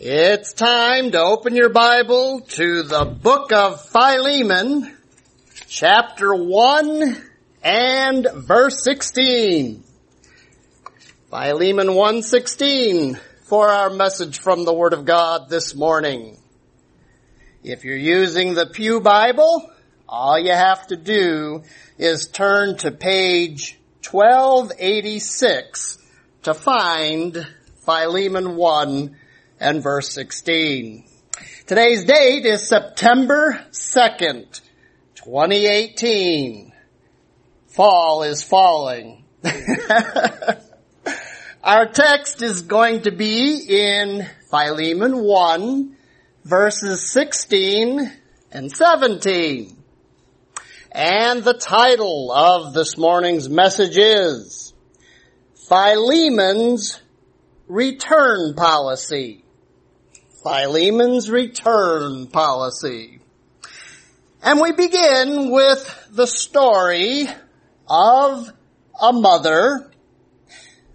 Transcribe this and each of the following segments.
It's time to open your Bible to the book of Philemon, chapter 1 and verse 16. Philemon 1:16 for our message from the Word of God this morning. If you're using the Pew Bible, all you have to do is turn to page 1286 to find Philemon 1 and verse 16. Today's date is September 2nd, 2018. Fall is falling. Our text is going to be in Philemon 1, verses 16 and 17. And the title of this morning's message is Philemon's Return Policy. Philemon's Return Policy. And we begin with the story of a mother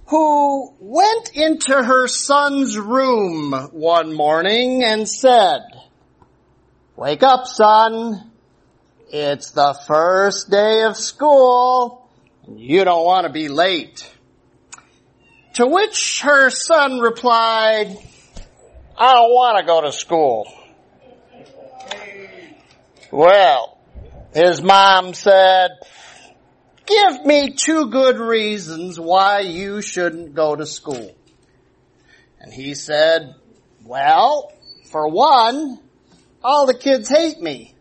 who went into her son's room one morning and said, Wake up, son. It's the first day of school. And you don't want to be late. To which her son replied, I don't want to go to school. Well, his mom said, give me two good reasons why you shouldn't go to school. And he said, well, for one, all the kids hate me.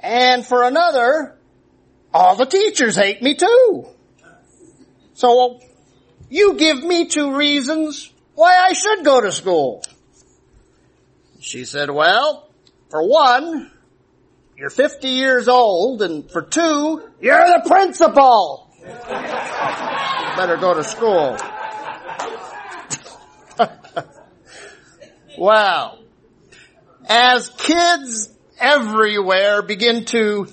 And for another, all the teachers hate me too. So you give me two reasons why I should go to school. She said, well, for one, you're 50 years old and for two, you're the principal. Better go to school. wow. As kids everywhere begin to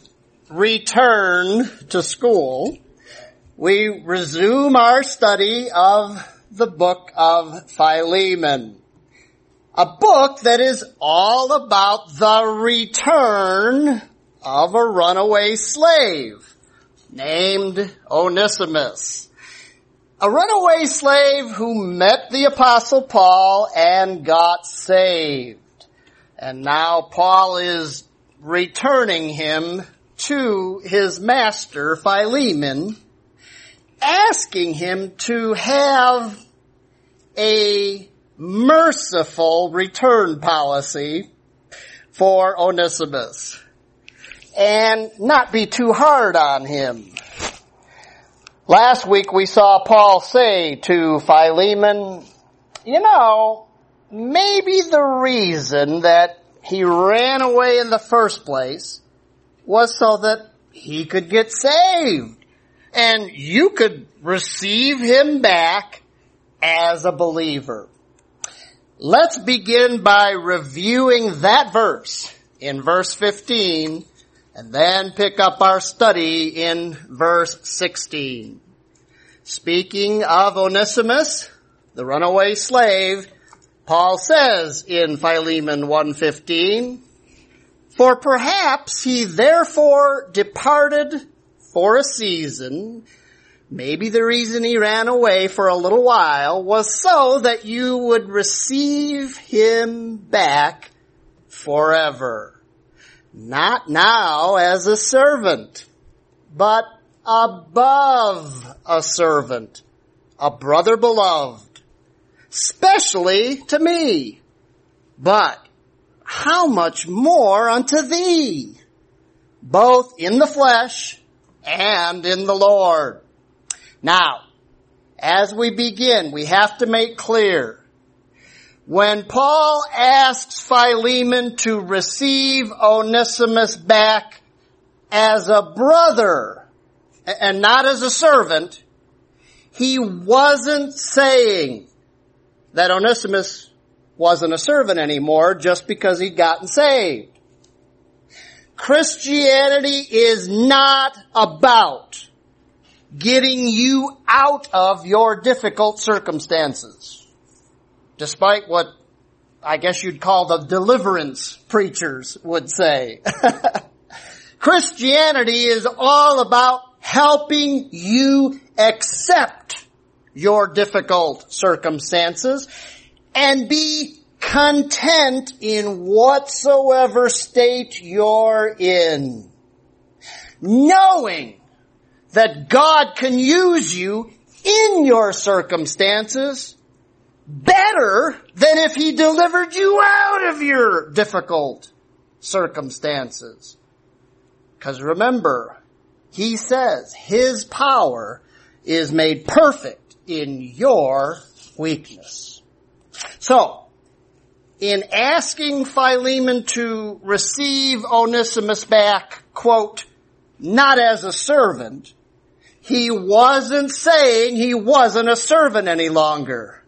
return to school, we resume our study of the book of Philemon. A book that is all about the return of a runaway slave named Onesimus. A runaway slave who met the apostle Paul and got saved. And now Paul is returning him to his master Philemon, asking him to have a merciful return policy for Onesimus and not be too hard on him. Last week we saw Paul say to Philemon, you know, maybe the reason that he ran away in the first place was so that he could get saved. And you could receive him back as a believer. Let's begin by reviewing that verse in verse 15 and then pick up our study in verse 16. Speaking of Onesimus, the runaway slave, Paul says in Philemon 1.15, For perhaps he therefore departed for a season. Maybe the reason he ran away for a little while was so that you would receive him back forever. Not now as a servant, but above a servant, a brother beloved specially to me. But how much more unto thee, both in the flesh and in the Lord. Now, as we begin, we have to make clear, when Paul asks Philemon to receive Onesimus back as a brother and not as a servant, he wasn't saying that Onesimus wasn't a servant anymore just because he'd gotten saved. Christianity is not about getting you out of your difficult circumstances. Despite what I guess you'd call the deliverance preachers would say. Christianity is all about helping you accept your difficult circumstances and be content in whatsoever state you're in. Knowing that God can use you in your circumstances better than if He delivered you out of your difficult circumstances. Cause remember, He says His power is made perfect in your weakness. So, in asking Philemon to receive Onesimus back, quote, not as a servant, he wasn't saying he wasn't a servant any longer.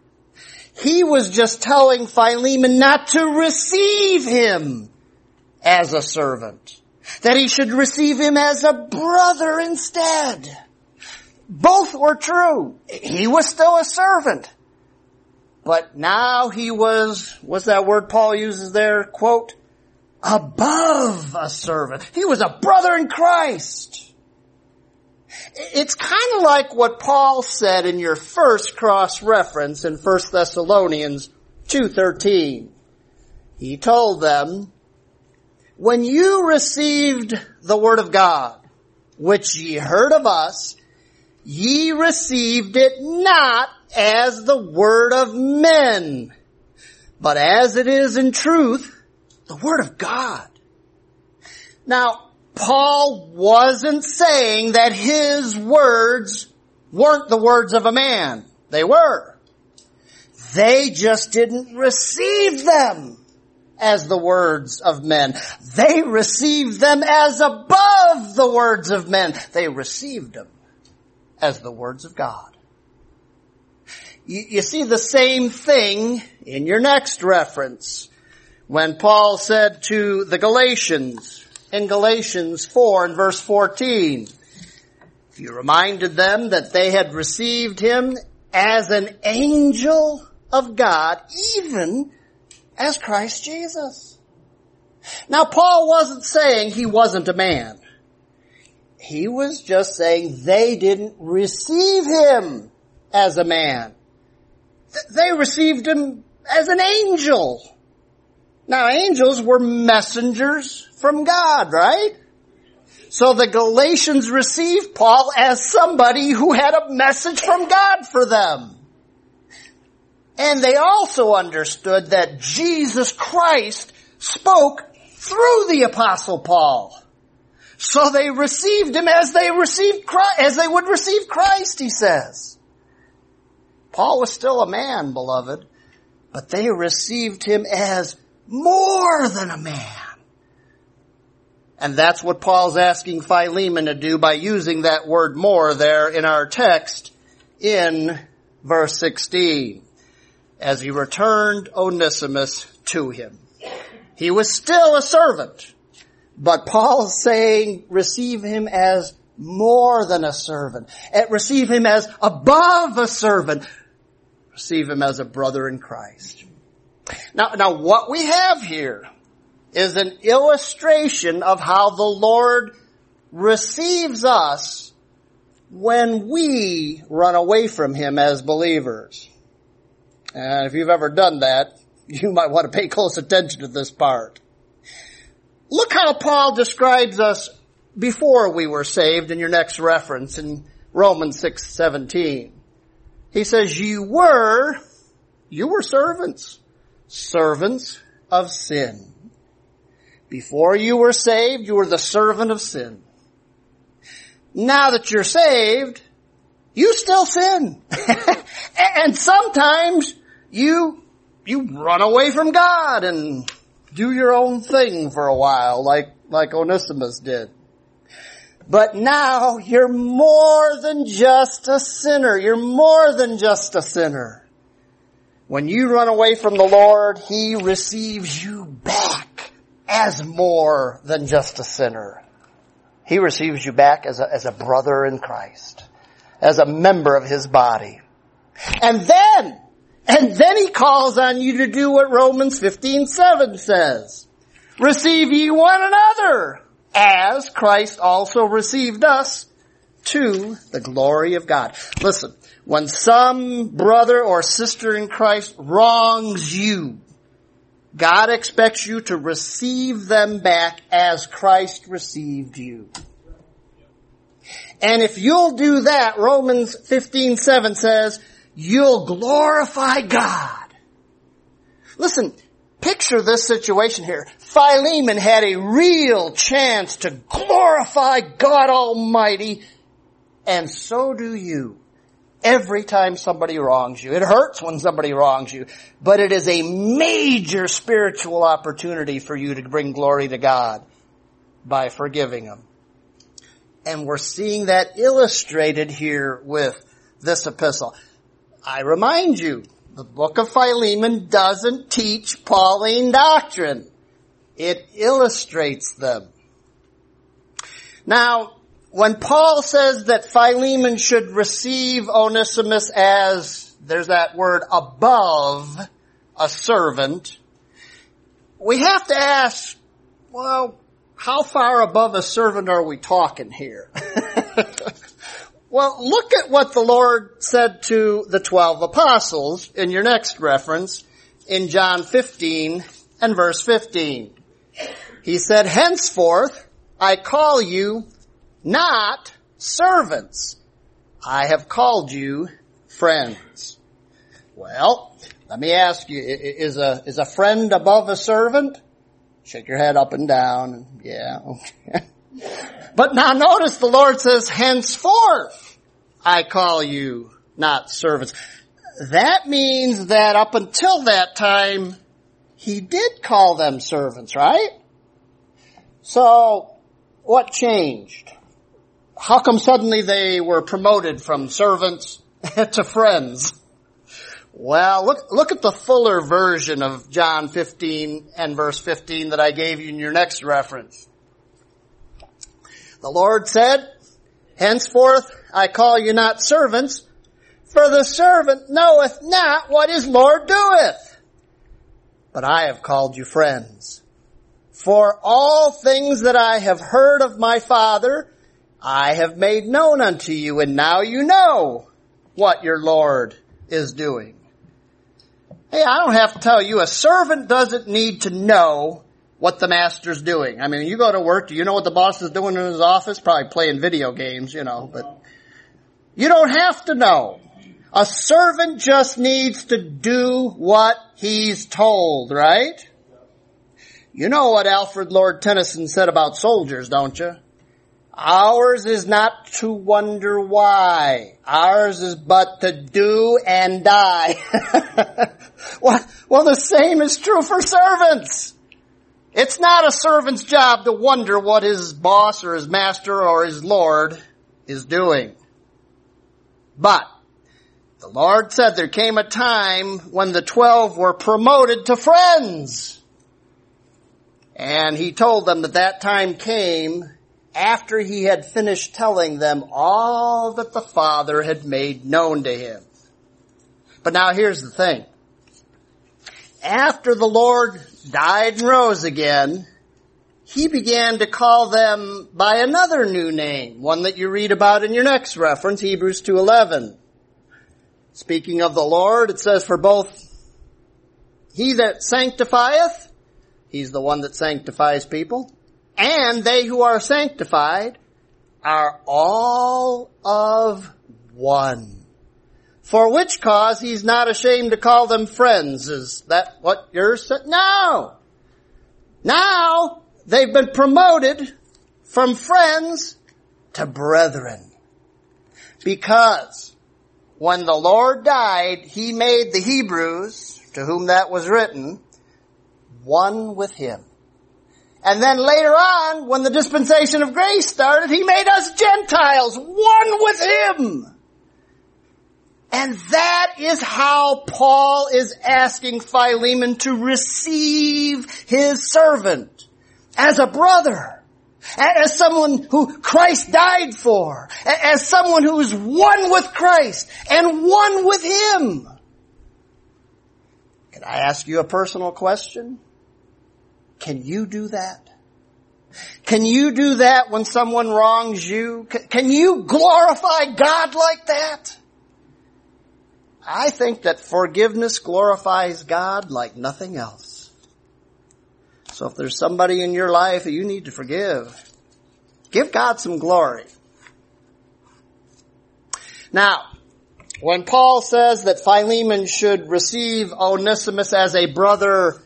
He was just telling Philemon not to receive him as a servant. That he should receive him as a brother instead. Both were true. He was still a servant. But now he was, what's that word Paul uses there? Quote, above a servant. He was a brother in Christ. It's kind of like what Paul said in your first cross reference in 1 Thessalonians 2.13. He told them, when you received the word of God, which ye heard of us, ye received it not as the word of men, but as it is in truth, the word of God. Now, Paul wasn't saying that his words weren't the words of a man. They were. They just didn't receive them as the words of men. They received them as above the words of men. They received them as the words of God. You, you see the same thing in your next reference when Paul said to the Galatians, in Galatians 4 and verse 14. He reminded them that they had received him as an angel of God, even as Christ Jesus. Now Paul wasn't saying he wasn't a man. He was just saying they didn't receive him as a man. They received him as an angel. Now angels were messengers from God, right? So the Galatians received Paul as somebody who had a message from God for them. And they also understood that Jesus Christ spoke through the apostle Paul. So they received him as they received Christ, as they would receive Christ, he says. Paul was still a man, beloved, but they received him as more than a man. And that's what Paul's asking Philemon to do by using that word more there in our text in verse 16. As he returned Onesimus to him. He was still a servant, but Paul's saying receive him as more than a servant. Eh, receive him as above a servant. Receive him as a brother in Christ. Now, now what we have here is an illustration of how the Lord receives us when we run away from Him as believers. And if you've ever done that, you might want to pay close attention to this part. Look how Paul describes us before we were saved in your next reference in Romans 6:17. He says you were you were servants servants of sin. Before you were saved, you were the servant of sin. Now that you're saved, you still sin. and sometimes you, you run away from God and do your own thing for a while, like, like Onesimus did. But now you're more than just a sinner. You're more than just a sinner. When you run away from the Lord, He receives you back as more than just a sinner. He receives you back as a, as a brother in Christ, as a member of His body. And then And then he calls on you to do what Romans 15, 7 says. Receive ye one another as Christ also received us to the glory of God. Listen, when some brother or sister in Christ wrongs you, God expects you to receive them back as Christ received you. And if you'll do that, Romans 15, 7 says, you'll glorify God. Listen, picture this situation here. Philemon had a real chance to glorify God Almighty, and so do you. Every time somebody wrongs you. It hurts when somebody wrongs you, but it is a major spiritual opportunity for you to bring glory to God by forgiving them. And we're seeing that illustrated here with this epistle. I remind you, the book of Philemon doesn't teach Pauline doctrine. It illustrates them. Now, when Paul says that Philemon should receive Onesimus as, there's that word, above a servant, we have to ask, well, how far above a servant are we talking here? well, look at what the Lord said to the twelve apostles in your next reference in John 15 and verse 15. He said, henceforth I call you not servants. I have called you friends. Well, let me ask you, is a, is a friend above a servant? Shake your head up and down. Yeah. but now notice the Lord says, henceforth I call you not servants. That means that up until that time, he did call them servants, right? So, what changed? How come suddenly they were promoted from servants to friends? Well, look, look at the fuller version of John 15 and verse 15 that I gave you in your next reference. The Lord said, henceforth I call you not servants, for the servant knoweth not what his Lord doeth. But I have called you friends. For all things that I have heard of my Father, I have made known unto you, and now you know what your Lord is doing. Hey, I don't have to tell you, a servant doesn't need to know what the master's doing. I mean, you go to work, do you know what the boss is doing in his office? Probably playing video games, you know, but you don't have to know. A servant just needs to do what he's told, right? You know what Alfred Lord Tennyson said about soldiers, don't you? Ours is not to wonder why. Ours is but to do and die. well, well, the same is true for servants. It's not a servant's job to wonder what his boss or his master or his Lord is doing. But the Lord said there came a time when the twelve were promoted to friends. And he told them that that time came after he had finished telling them all that the Father had made known to him. But now here's the thing. After the Lord died and rose again, he began to call them by another new name, one that you read about in your next reference, Hebrews 2.11. Speaking of the Lord, it says, for both he that sanctifieth, he's the one that sanctifies people, and they who are sanctified are all of one. For which cause he's not ashamed to call them friends. Is that what you're saying? No! Now, they've been promoted from friends to brethren. Because when the Lord died, he made the Hebrews, to whom that was written, one with him. And then later on, when the dispensation of grace started, he made us Gentiles, one with him. And that is how Paul is asking Philemon to receive his servant as a brother, as someone who Christ died for, as someone who is one with Christ and one with him. Can I ask you a personal question? Can you do that? Can you do that when someone wrongs you? Can you glorify God like that? I think that forgiveness glorifies God like nothing else. So if there's somebody in your life that you need to forgive, give God some glory. Now, when Paul says that Philemon should receive Onesimus as a brother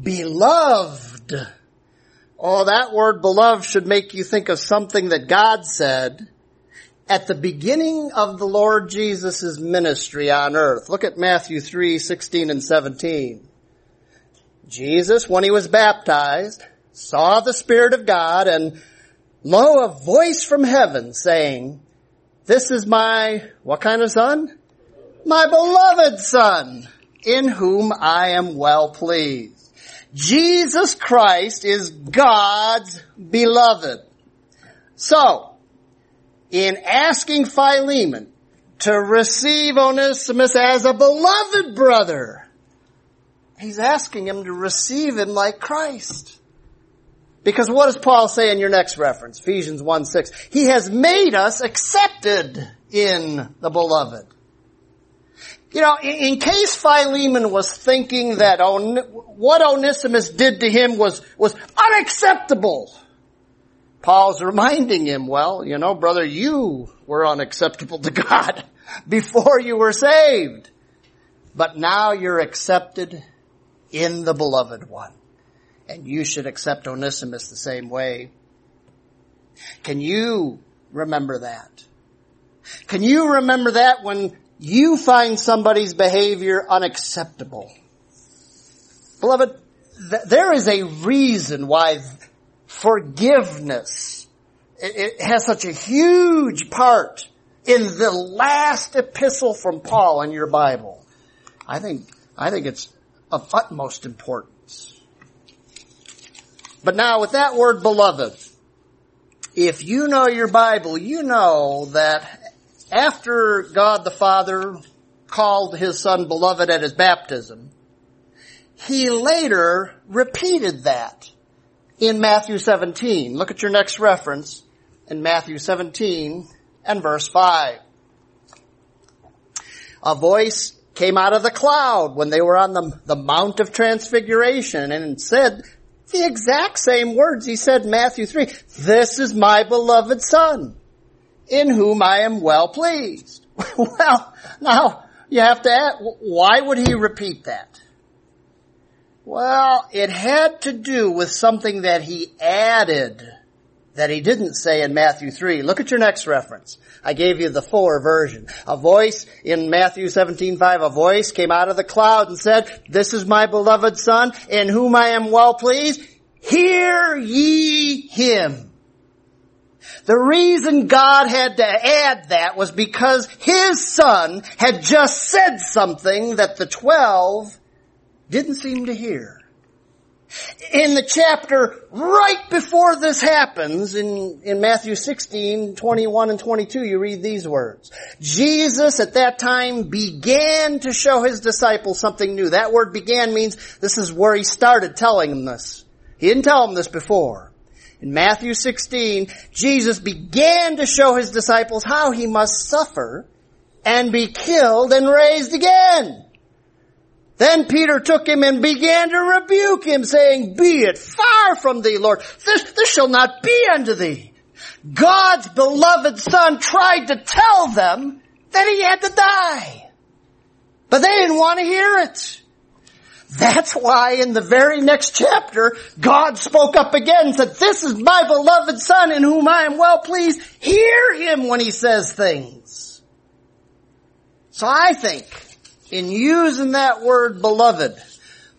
beloved, oh, that word beloved should make you think of something that God said at the beginning of the Lord Jesus' ministry on earth. Look at Matthew 3, 16 and 17. Jesus, when he was baptized, saw the Spirit of God and lo, a voice from heaven saying, this is my, what kind of son? My beloved son, in whom I am well pleased. Jesus Christ is God's beloved. So, in asking Philemon to receive Onesimus as a beloved brother. He's asking him to receive him like Christ. Because what does Paul say in your next reference? Ephesians 1 6. He has made us accepted in the beloved. You know, in case Philemon was thinking that On- what Onesimus did to him was, was unacceptable, Paul's reminding him, well, you know, brother, you were unacceptable to God before you were saved. But now you're accepted in the beloved one. And you should accept Onesimus the same way. Can you remember that? Can you remember that when you find somebody's behavior unacceptable? Beloved, th- there is a reason why forgiveness. It, has such a huge part in the last epistle from Paul in your Bible. I think, I think it's of utmost importance. But now with that word beloved, if you know your Bible, you know that after God the Father called his son beloved at his baptism, he later repeated that in Matthew 17. Look at your next reference in Matthew 17 and verse 5. A voice came out of the cloud when they were on the, the Mount of Transfiguration and said the exact same words he said in Matthew 3. This is my beloved son in whom I am well pleased. well, now you have to ask, why would he repeat that? Well, it had to do with something that he added that he didn't say in Matthew 3. Look at your next reference. I gave you the four version. A voice in Matthew 17:5, a voice came out of the cloud and said, "This is my beloved son in whom I am well pleased. Hear ye him." The reason God had to add that was because his son had just said something that the twelve didn't seem to hear. In the chapter right before this happens, in, in Matthew 16, 21 and 22, you read these words. Jesus at that time began to show his disciples something new. That word began means this is where he started telling them this. He didn't tell them this before. In Matthew 16, Jesus began to show his disciples how he must suffer and be killed and raised again. Then Peter took him and began to rebuke him, saying, Be it far from thee, Lord. This, this shall not be unto thee. God's beloved son tried to tell them that he had to die. But they didn't want to hear it. That's why in the very next chapter, God spoke up again and said, this is my beloved son in whom I am well pleased. Hear him when he says things. So I think in using that word beloved,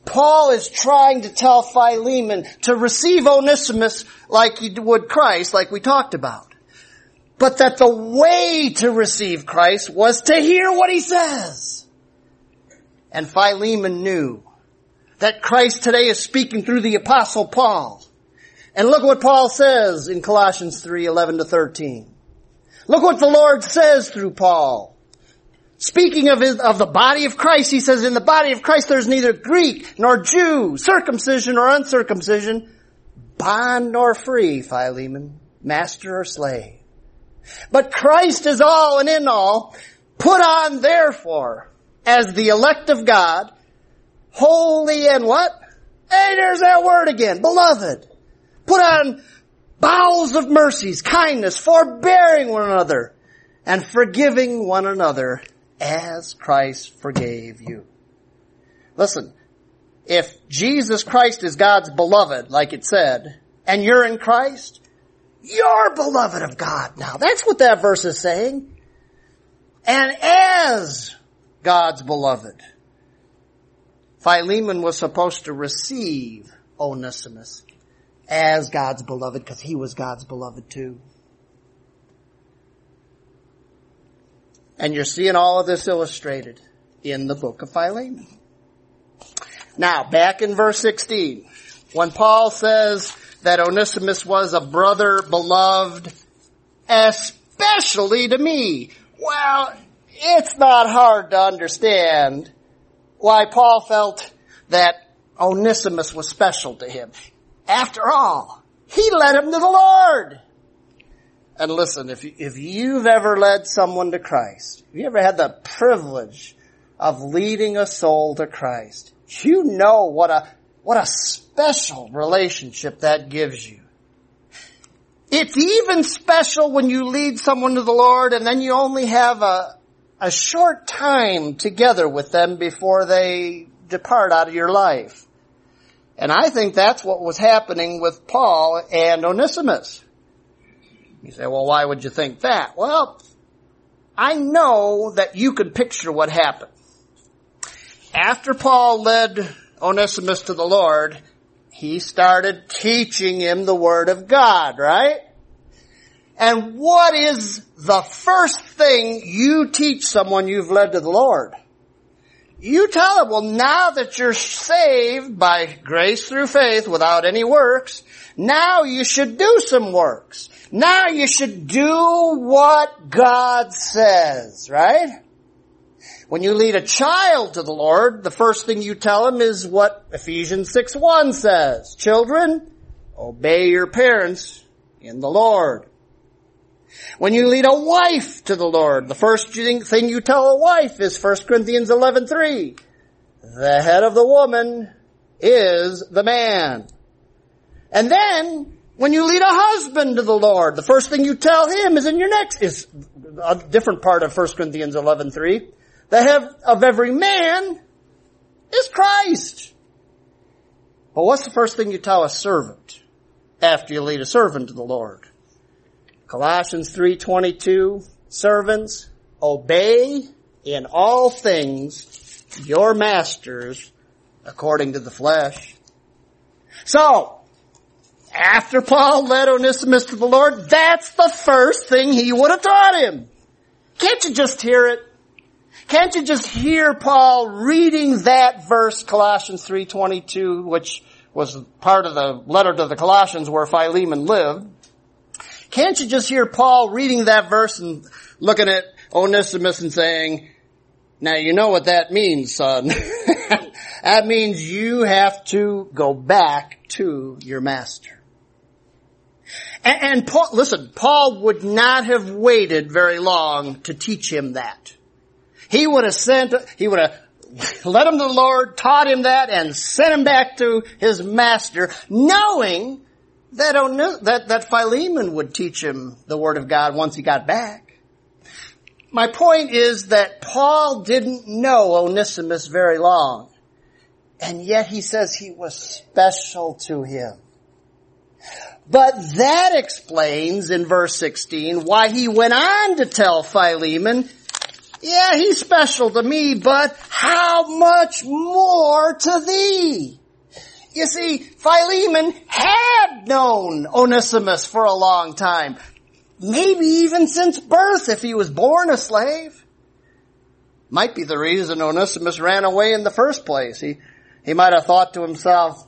Paul is trying to tell Philemon to receive Onesimus like he would Christ, like we talked about. But that the way to receive Christ was to hear what he says. And Philemon knew that Christ today is speaking through the apostle Paul. And look what Paul says in Colossians 3, 11 to 13. Look what the Lord says through Paul. Speaking of, his, of the body of Christ, he says, in the body of Christ there's neither Greek nor Jew, circumcision or uncircumcision, bond nor free, Philemon, master or slave. But Christ is all and in all. Put on therefore, as the elect of God, holy and what? Hey, there's that word again, beloved. Put on bowels of mercies, kindness, forbearing one another, and forgiving one another as Christ forgave you. Listen, if Jesus Christ is God's beloved, like it said, and you're in Christ, you're beloved of God now. That's what that verse is saying. And as God's beloved, Philemon was supposed to receive Onesimus as God's beloved because he was God's beloved too. And you're seeing all of this illustrated in the book of Philemon. Now, back in verse 16, when Paul says that Onesimus was a brother beloved, especially to me, well, it's not hard to understand why Paul felt that Onesimus was special to him. After all, he led him to the Lord. And listen, if, you, if you've ever led someone to Christ, if you ever had the privilege of leading a soul to Christ, you know what a, what a special relationship that gives you. It's even special when you lead someone to the Lord and then you only have a, a short time together with them before they depart out of your life. And I think that's what was happening with Paul and Onesimus. You say, well, why would you think that? Well, I know that you can picture what happened. After Paul led Onesimus to the Lord, he started teaching him the Word of God, right? And what is the first thing you teach someone you've led to the Lord? You tell them, well, now that you're saved by grace through faith without any works, now you should do some works. Now you should do what God says, right? When you lead a child to the Lord, the first thing you tell him is what Ephesians 6 1 says. Children, obey your parents in the Lord. When you lead a wife to the Lord, the first thing you tell a wife is 1 Corinthians 11:3. The head of the woman is the man. And then when you lead a husband to the Lord, the first thing you tell him is in your next, is a different part of 1 Corinthians 11.3. The head of every man is Christ. But what's the first thing you tell a servant after you lead a servant to the Lord? Colossians 3.22, servants, obey in all things your masters according to the flesh. So, after Paul led Onesimus to the Lord, that's the first thing he would have taught him. Can't you just hear it? Can't you just hear Paul reading that verse, Colossians 3.22, which was part of the letter to the Colossians where Philemon lived? Can't you just hear Paul reading that verse and looking at Onesimus and saying, now you know what that means, son. that means you have to go back to your master. And, and Paul, listen, Paul would not have waited very long to teach him that. He would have sent, he would have led him to the Lord, taught him that, and sent him back to his master, knowing that, that, that Philemon would teach him the Word of God once he got back. My point is that Paul didn't know Onesimus very long, and yet he says he was special to him. But that explains in verse 16 why he went on to tell Philemon, yeah, he's special to me, but how much more to thee? You see, Philemon had known Onesimus for a long time. Maybe even since birth if he was born a slave. Might be the reason Onesimus ran away in the first place. He, he might have thought to himself,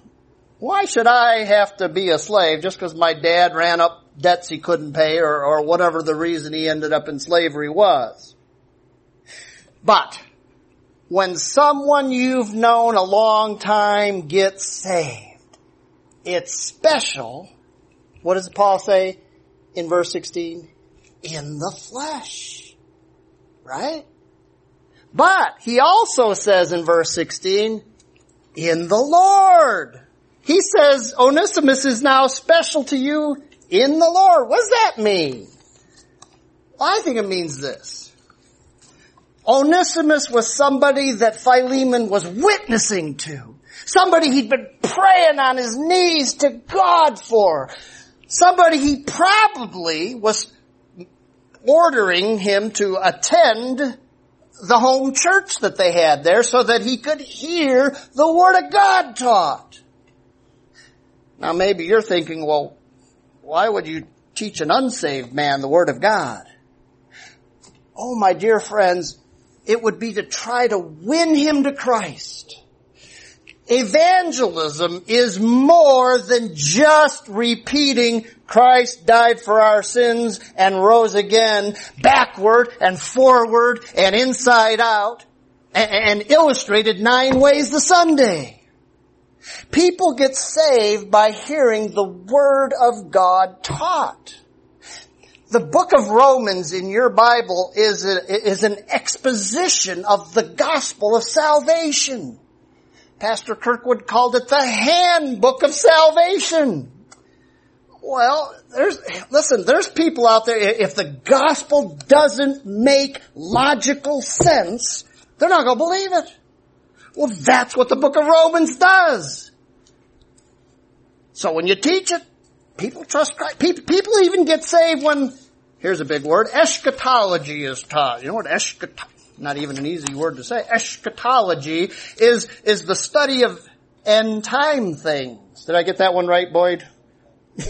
why should I have to be a slave just because my dad ran up debts he couldn't pay or, or whatever the reason he ended up in slavery was? But when someone you've known a long time gets saved, it's special. What does Paul say in verse 16? In the flesh. Right? But he also says in verse 16, in the Lord. He says Onesimus is now special to you in the Lord. What does that mean? Well, I think it means this. Onesimus was somebody that Philemon was witnessing to. Somebody he'd been praying on his knees to God for. Somebody he probably was ordering him to attend the home church that they had there so that he could hear the Word of God taught. Now maybe you're thinking, well, why would you teach an unsaved man the Word of God? Oh my dear friends, it would be to try to win him to Christ. Evangelism is more than just repeating Christ died for our sins and rose again backward and forward and inside out and, illustrated nine ways the Sunday. People get saved by hearing the Word of God taught. The book of Romans in your Bible is, a, is an exposition of the gospel of salvation. Pastor Kirkwood called it the handbook of salvation. Well, there's, listen, there's people out there, if the gospel doesn't make logical sense, they're not gonna believe it. Well, that's what the book of Romans does. So when you teach it, people trust Christ. People, people even get saved when, here's a big word, eschatology is taught. You know what eschatology, not even an easy word to say. Eschatology is, is the study of end time things. Did I get that one right, Boyd?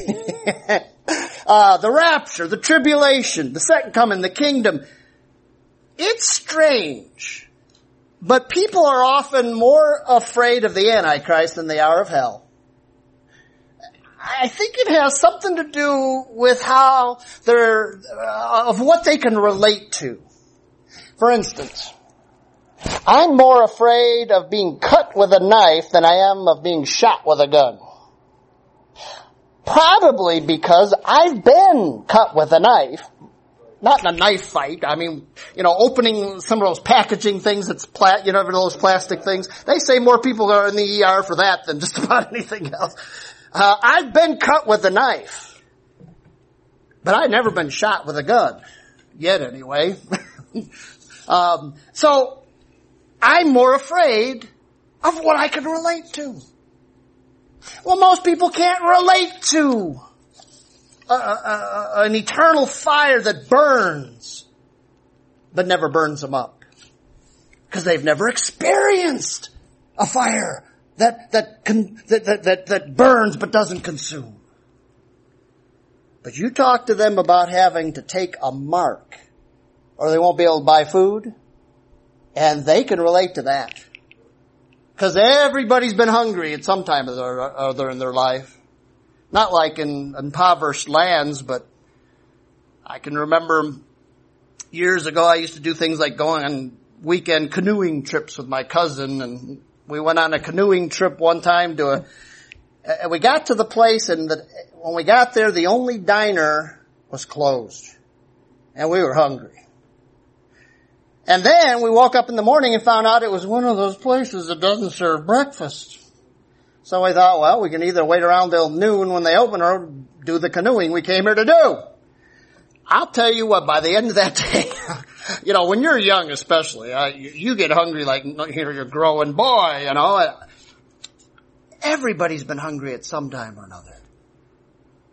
uh, the rapture, the tribulation, the second coming, the kingdom. It's strange, but people are often more afraid of the Antichrist than they are of hell. I think it has something to do with how they're, uh, of what they can relate to. For instance, I'm more afraid of being cut with a knife than I am of being shot with a gun. Probably because I've been cut with a knife. Not in a knife fight. I mean, you know, opening some of those packaging things that's pla- you know, those plastic things. They say more people are in the ER for that than just about anything else. Uh, I've been cut with a knife. But I've never been shot with a gun. Yet anyway. um, so, I'm more afraid of what I can relate to. Well, most people can't relate to a, a, a, an eternal fire that burns, but never burns them up. Because they've never experienced a fire that, that, that, that, that, that burns but doesn't consume. But you talk to them about having to take a mark or they won't be able to buy food and they can relate to that. Because everybody's been hungry at some time or other in their life. Not like in impoverished lands, but I can remember years ago I used to do things like going on weekend canoeing trips with my cousin and we went on a canoeing trip one time to a, and we got to the place and the, when we got there the only diner was closed and we were hungry. And then we woke up in the morning and found out it was one of those places that doesn't serve breakfast. So we thought, well, we can either wait around till noon when they open or do the canoeing we came here to do. I'll tell you what, by the end of that day, you know, when you're young especially, uh, you, you, get hungry like you're a growing boy, you know. Everybody's been hungry at some time or another.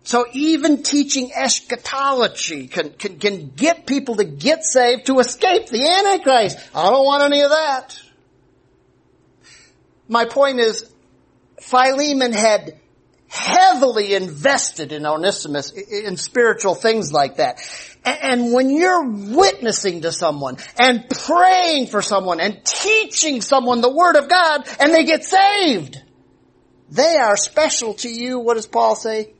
So even teaching eschatology can, can, can get people to get saved to escape the Antichrist. I don't want any of that. My point is, Philemon had heavily invested in Onesimus, in spiritual things like that. And when you're witnessing to someone and praying for someone and teaching someone the Word of God and they get saved, they are special to you. What does Paul say?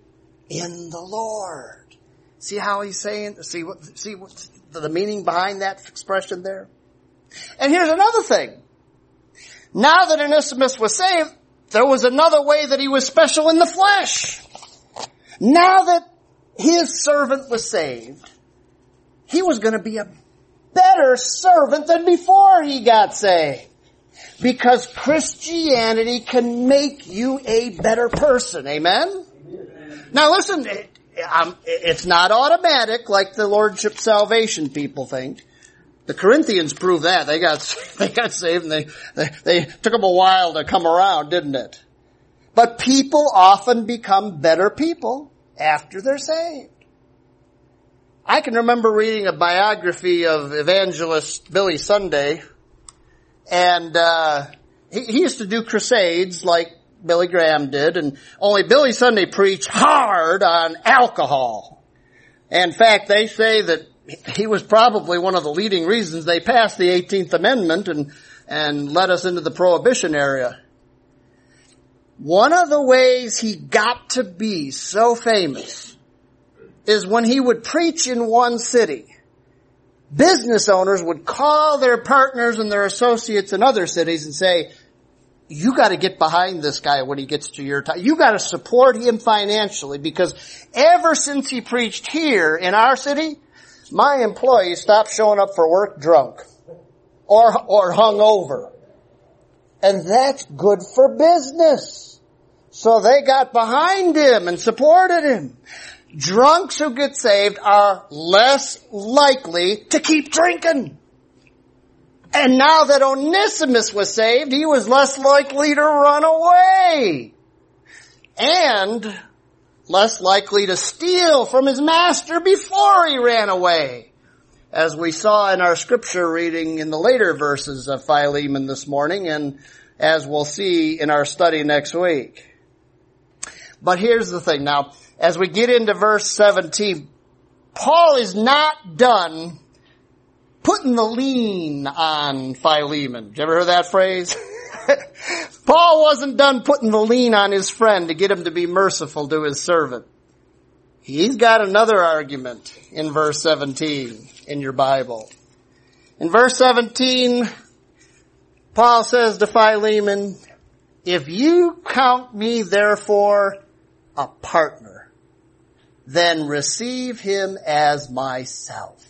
in the Lord. See how he's saying, see what, see what the meaning behind that expression there? And here's another thing. Now that Onesimus was saved, there was another way that he was special in the flesh. Now that his servant was saved, he was going to be a better servant than before he got saved. Because Christianity can make you a better person. Amen? Now listen, um, it's not automatic like the Lordship salvation people think. The Corinthians proved that. They got, they got saved and they, they, they took them a while to come around, didn't it? But people often become better people after they're saved. I can remember reading a biography of evangelist Billy Sunday, and uh, he, he used to do crusades like Billy Graham did, and only Billy Sunday preached hard on alcohol. In fact, they say that he was probably one of the leading reasons they passed the 18th Amendment and, and led us into the prohibition area. One of the ways he got to be so famous is when he would preach in one city. Business owners would call their partners and their associates in other cities and say, you got to get behind this guy when he gets to your time. You got to support him financially because ever since he preached here in our city, my employees stopped showing up for work drunk or, or hung over. And that's good for business. So they got behind him and supported him. Drunks who get saved are less likely to keep drinking. And now that Onesimus was saved, he was less likely to run away. And less likely to steal from his master before he ran away. As we saw in our scripture reading in the later verses of Philemon this morning and as we'll see in our study next week. But here's the thing now, as we get into verse 17, Paul is not done putting the lean on Philemon. Did you ever hear that phrase? Paul wasn't done putting the lean on his friend to get him to be merciful to his servant. He's got another argument in verse 17 in your Bible. In verse 17, Paul says to Philemon, if you count me therefore a partner, then receive him as myself.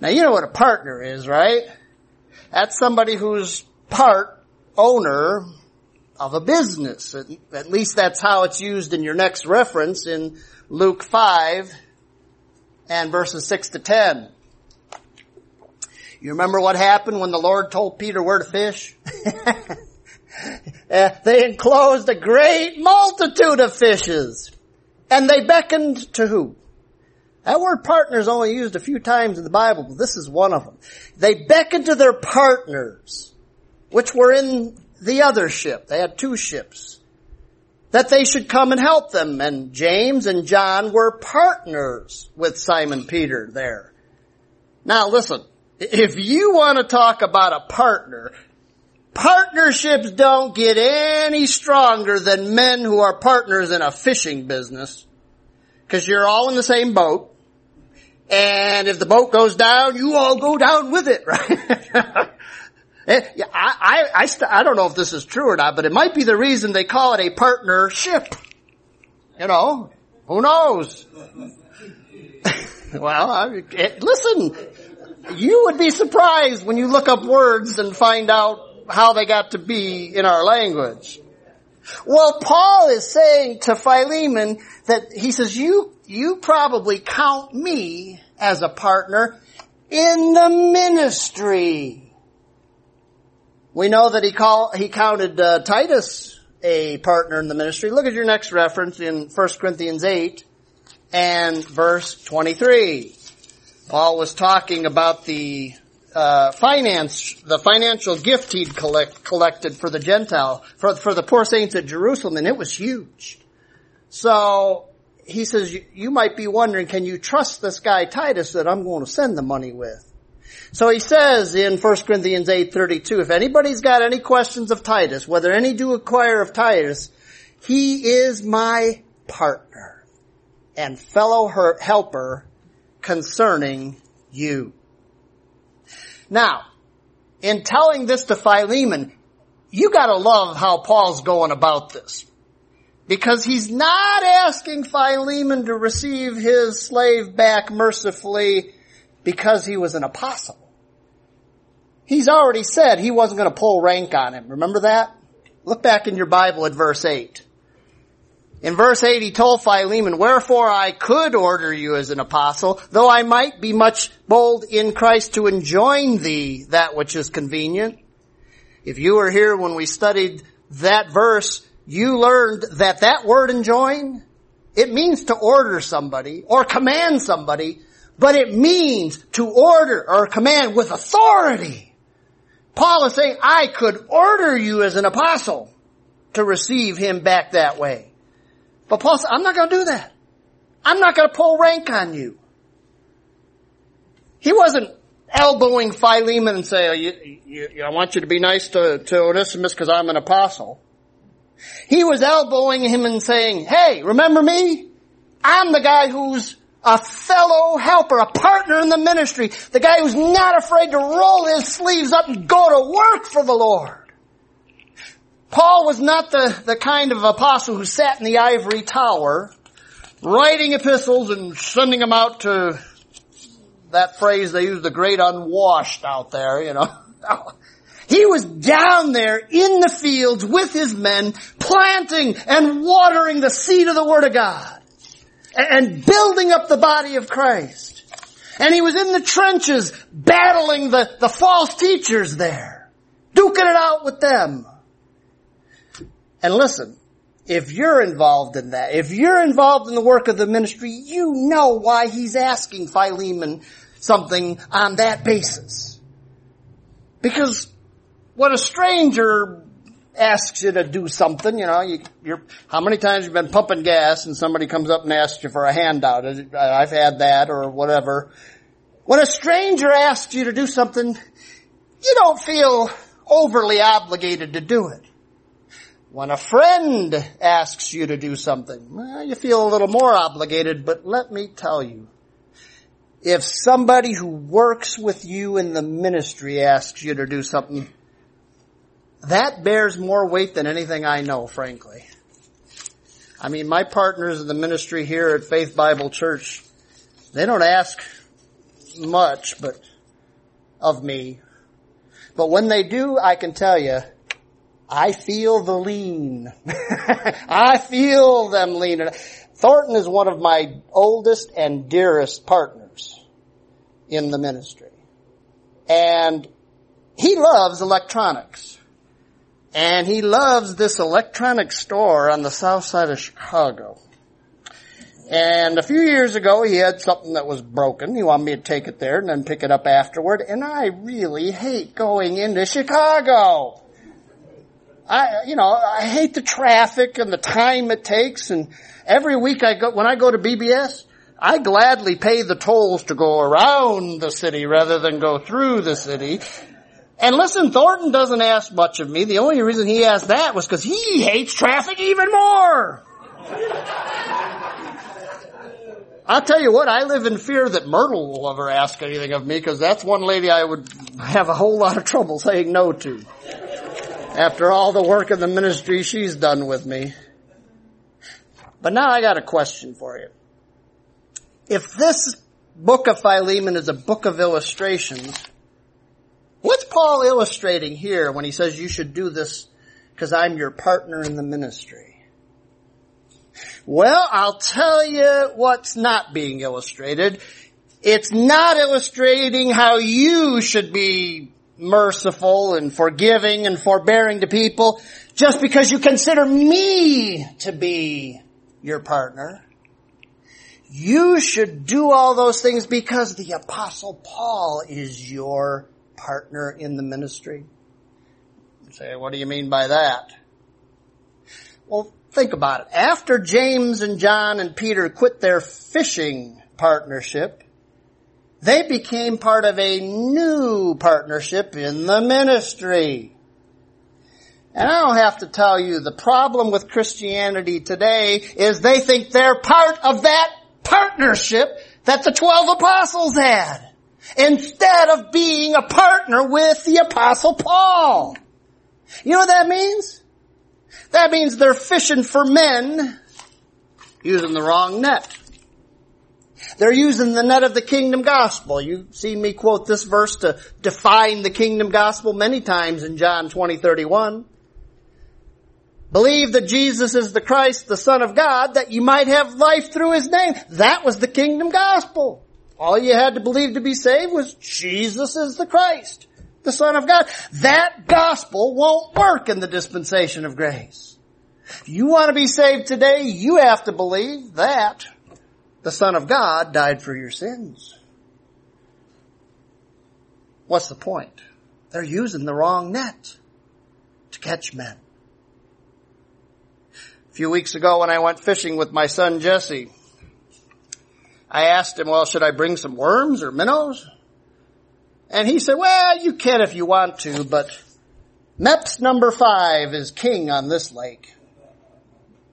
Now you know what a partner is, right? That's somebody who's part owner of a business. At least that's how it's used in your next reference in Luke 5 and verses 6 to 10. You remember what happened when the Lord told Peter where to fish? Uh, they enclosed a great multitude of fishes. And they beckoned to who? That word partner is only used a few times in the Bible, but this is one of them. They beckoned to their partners, which were in the other ship. They had two ships. That they should come and help them. And James and John were partners with Simon Peter there. Now listen, if you want to talk about a partner, partnerships don't get any stronger than men who are partners in a fishing business. Cause you're all in the same boat. And if the boat goes down, you all go down with it, right? Eh, I, I, I, I don't know if this is true or not, but it might be the reason they call it a partnership. You know, who knows? well, I, it, eh, listen, you would be surprised when you look up words and find out how they got to be in our language. Well, Paul is saying to Philemon that he says, you, you probably count me as a partner in the ministry. We know that he call, he counted uh, Titus a partner in the ministry. Look at your next reference in 1 Corinthians 8 and verse 23. Paul was talking about the uh, finance, the financial gift he'd collect, collected for the Gentile, for, for the poor saints at Jerusalem, and it was huge. So, he says, you might be wondering, can you trust this guy Titus that I'm going to send the money with? So he says in 1 Corinthians 8.32, if anybody's got any questions of Titus, whether any do acquire of Titus, he is my partner and fellow helper concerning you. Now, in telling this to Philemon, you gotta love how Paul's going about this. Because he's not asking Philemon to receive his slave back mercifully because he was an apostle. He's already said he wasn't going to pull rank on him. Remember that? Look back in your Bible at verse 8. In verse 8 he told Philemon, Wherefore I could order you as an apostle, though I might be much bold in Christ to enjoin thee that which is convenient. If you were here when we studied that verse, you learned that that word enjoin, it means to order somebody or command somebody, but it means to order or command with authority. Paul is saying, I could order you as an apostle to receive him back that way. But Paul said, I'm not going to do that. I'm not going to pull rank on you. He wasn't elbowing Philemon and say, you, you, I want you to be nice to, to Onesimus because I'm an apostle. He was elbowing him and saying, hey, remember me? I'm the guy who's a fellow helper, a partner in the ministry, the guy who's not afraid to roll his sleeves up and go to work for the Lord. Paul was not the, the kind of apostle who sat in the ivory tower writing epistles and sending them out to that phrase they use, the great unwashed out there, you know. He was down there in the fields with his men, planting and watering the seed of the Word of God and building up the body of Christ. And he was in the trenches battling the, the false teachers there, duking it out with them. And listen, if you're involved in that, if you're involved in the work of the ministry, you know why he's asking Philemon something on that basis. Because what a stranger asks you to do something, you know, you, are how many times you've been pumping gas and somebody comes up and asks you for a handout? Uh, I've had that or whatever. When a stranger asks you to do something, you don't feel overly obligated to do it. When a friend asks you to do something, well, you feel a little more obligated, but let me tell you, if somebody who works with you in the ministry asks you to do something, that bears more weight than anything I know, frankly. I mean, my partners in the ministry here at Faith Bible Church, they don't ask much, but of me. But when they do, I can tell you, I feel the lean. I feel them leaning. Thornton is one of my oldest and dearest partners in the ministry. And he loves electronics. And he loves this electronic store on the south side of Chicago. And a few years ago he had something that was broken. He wanted me to take it there and then pick it up afterward. And I really hate going into Chicago. I, you know, I hate the traffic and the time it takes. And every week I go, when I go to BBS, I gladly pay the tolls to go around the city rather than go through the city. And listen, Thornton doesn't ask much of me. The only reason he asked that was because he hates traffic even more. I'll tell you what, I live in fear that Myrtle will ever ask anything of me because that's one lady I would have a whole lot of trouble saying no to. After all the work in the ministry she's done with me. But now I got a question for you. If this book of Philemon is a book of illustrations, What's Paul illustrating here when he says you should do this because I'm your partner in the ministry? Well, I'll tell you what's not being illustrated. It's not illustrating how you should be merciful and forgiving and forbearing to people just because you consider me to be your partner. You should do all those things because the apostle Paul is your partner in the ministry. You say, what do you mean by that? Well, think about it. After James and John and Peter quit their fishing partnership, they became part of a new partnership in the ministry. And I don't have to tell you, the problem with Christianity today is they think they're part of that partnership that the twelve apostles had. Instead of being a partner with the apostle Paul. You know what that means? That means they're fishing for men using the wrong net. They're using the net of the kingdom gospel. You've seen me quote this verse to define the kingdom gospel many times in John 20, 31. Believe that Jesus is the Christ, the Son of God, that you might have life through His name. That was the kingdom gospel. All you had to believe to be saved was Jesus is the Christ, the Son of God. That gospel won't work in the dispensation of grace. If you want to be saved today, you have to believe that the Son of God died for your sins. What's the point? They're using the wrong net to catch men. A few weeks ago when I went fishing with my son Jesse, I asked him, well, should I bring some worms or minnows? And he said, well, you can if you want to, but Mepps number five is king on this lake.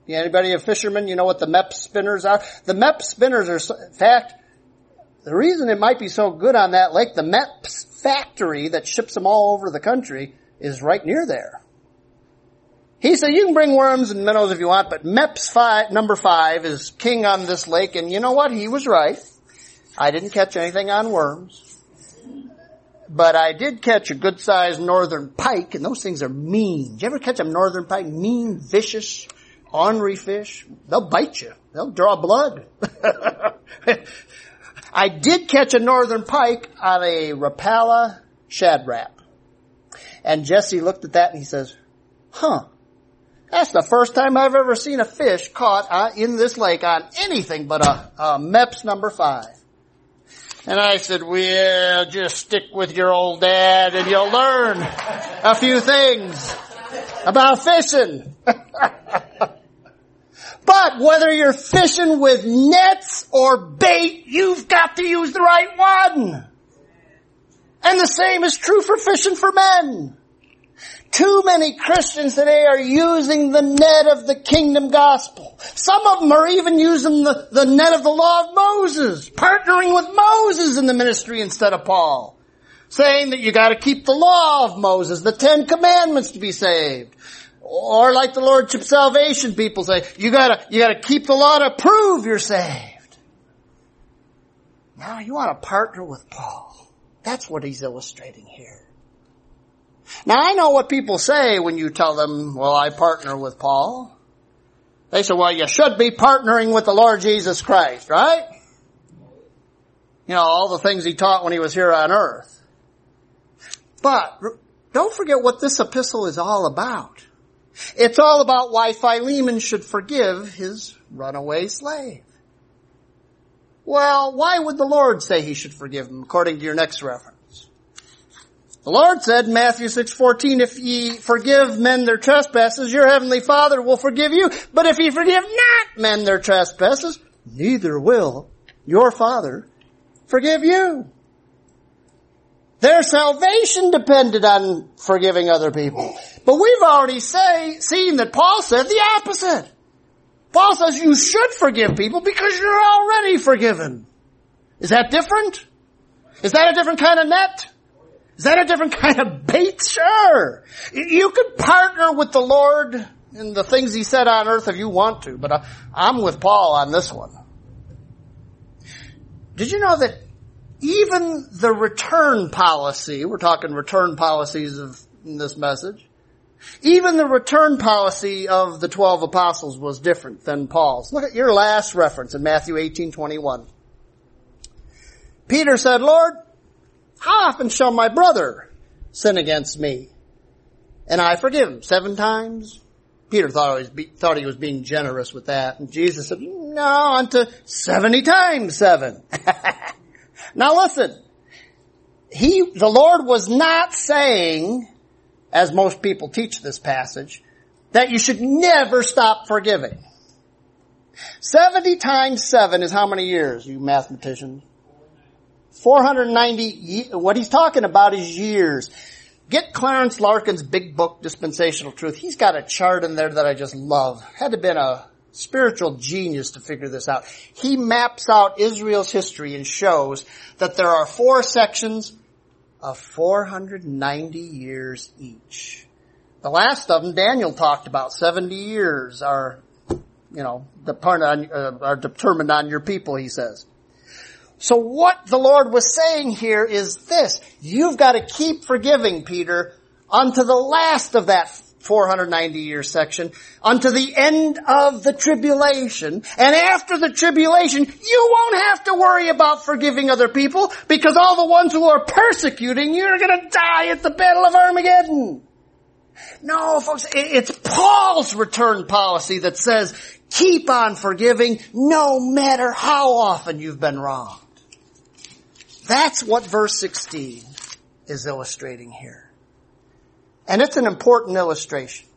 Anybody a fisherman? You know what the Mepps spinners are? The Mepps spinners are, in fact, the reason it might be so good on that lake, the Mepps factory that ships them all over the country is right near there. He said, you can bring worms and minnows if you want, but Mepps five, number five is king on this lake. And you know what? He was right. I didn't catch anything on worms. But I did catch a good sized northern pike, and those things are mean. Did you ever catch a northern pike? Mean, vicious, ornery fish. They'll bite you. They'll draw blood. I did catch a northern pike on a Rapala shad rap. And Jesse looked at that and he says, huh, that's the first time I've ever seen a fish caught uh, in this lake on anything but a, a Mepps number five. And I said, well, just stick with your old dad and you'll learn a few things about fishing. but whether you're fishing with nets or bait, you've got to use the right one. And the same is true for fishing for men. Too many Christians today are using the net of the kingdom gospel. Some of them are even using the, the net of the law of Moses, partnering with Moses in the ministry instead of Paul. Saying that you gotta keep the law of Moses, the Ten Commandments to be saved. Or like the Lordship Salvation people say, you gotta, you gotta keep the law to prove you're saved. Now you want to partner with Paul. That's what he's illustrating here. Now I know what people say when you tell them, well, I partner with Paul. They say, well, you should be partnering with the Lord Jesus Christ, right? You know, all the things he taught when he was here on earth. But don't forget what this epistle is all about. It's all about why Philemon should forgive his runaway slave. Well, why would the Lord say he should forgive him according to your next reference? The Lord said in Matthew 6:14, if ye forgive men their trespasses, your heavenly Father will forgive you. But if ye forgive not men their trespasses, neither will your Father forgive you. Their salvation depended on forgiving other people. But we've already say, seen that Paul said the opposite. Paul says you should forgive people because you're already forgiven. Is that different? Is that a different kind of net? Is that a different kind of bait? Sure. You could partner with the Lord in the things He said on earth if you want to, but uh, I'm with Paul on this one. Did you know that even the return policy, we're talking return policies of this message, even the return policy of the twelve apostles was different than Paul's. Look at your last reference in Matthew 18, 21. Peter said, Lord, how often shall my brother sin against me? And I forgive him seven times? Peter thought he, was, thought he was being generous with that. And Jesus said, no, unto 70 times seven. now listen, he, the Lord was not saying, as most people teach this passage, that you should never stop forgiving. 70 times 7 is how many years, you mathematicians? 490, what he's talking about is years. Get Clarence Larkin's big book, Dispensational Truth. He's got a chart in there that I just love. Had to been a spiritual genius to figure this out. He maps out Israel's history and shows that there are four sections of 490 years each. The last of them, Daniel talked about 70 years are, you know, on, uh, are determined on your people, he says. So what the Lord was saying here is this. You've got to keep forgiving, Peter, unto the last of that 490 year section unto the end of the tribulation. And after the tribulation, you won't have to worry about forgiving other people because all the ones who are persecuting you are going to die at the battle of Armageddon. No, folks, it's Paul's return policy that says keep on forgiving no matter how often you've been wronged. That's what verse 16 is illustrating here. And it's an important illustration.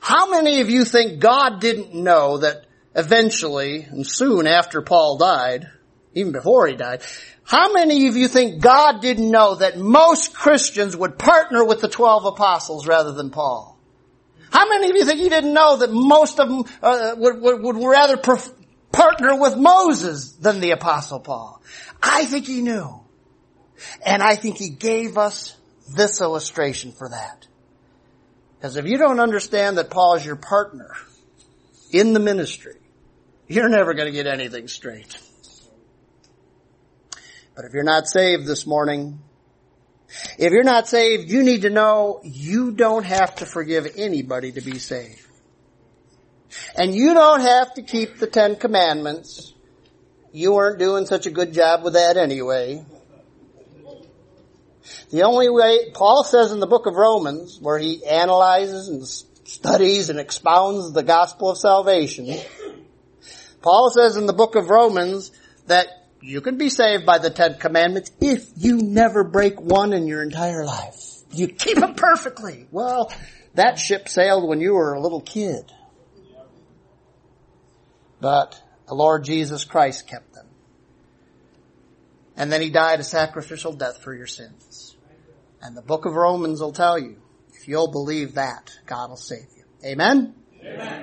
How many of you think God didn't know that eventually and soon after Paul died, even before he died, how many of you think God didn't know that most Christians would partner with the 12 apostles rather than Paul? How many of you think he didn't know that most of them uh, would, would, would, rather pref- partner with Moses than the apostle Paul? I think he knew. And I think he gave us this illustration for that. Because if you don't understand that Paul is your partner in the ministry, you're never going to get anything straight. But if you're not saved this morning, if you're not saved, you need to know you don't have to forgive anybody to be saved. And you don't have to keep the Ten Commandments. You weren't doing such a good job with that anyway. The only way, Paul says in the book of Romans, where he analyzes and studies and expounds the gospel of salvation, Paul says in the book of Romans that you can be saved by the Ten Commandments if you never break one in your entire life. You keep them perfectly. Well, that ship sailed when you were a little kid. But the Lord Jesus Christ kept them. And then he died a sacrificial death for your sins. And the book of Romans will tell you, if you'll believe that, God will save you. Amen? Amen.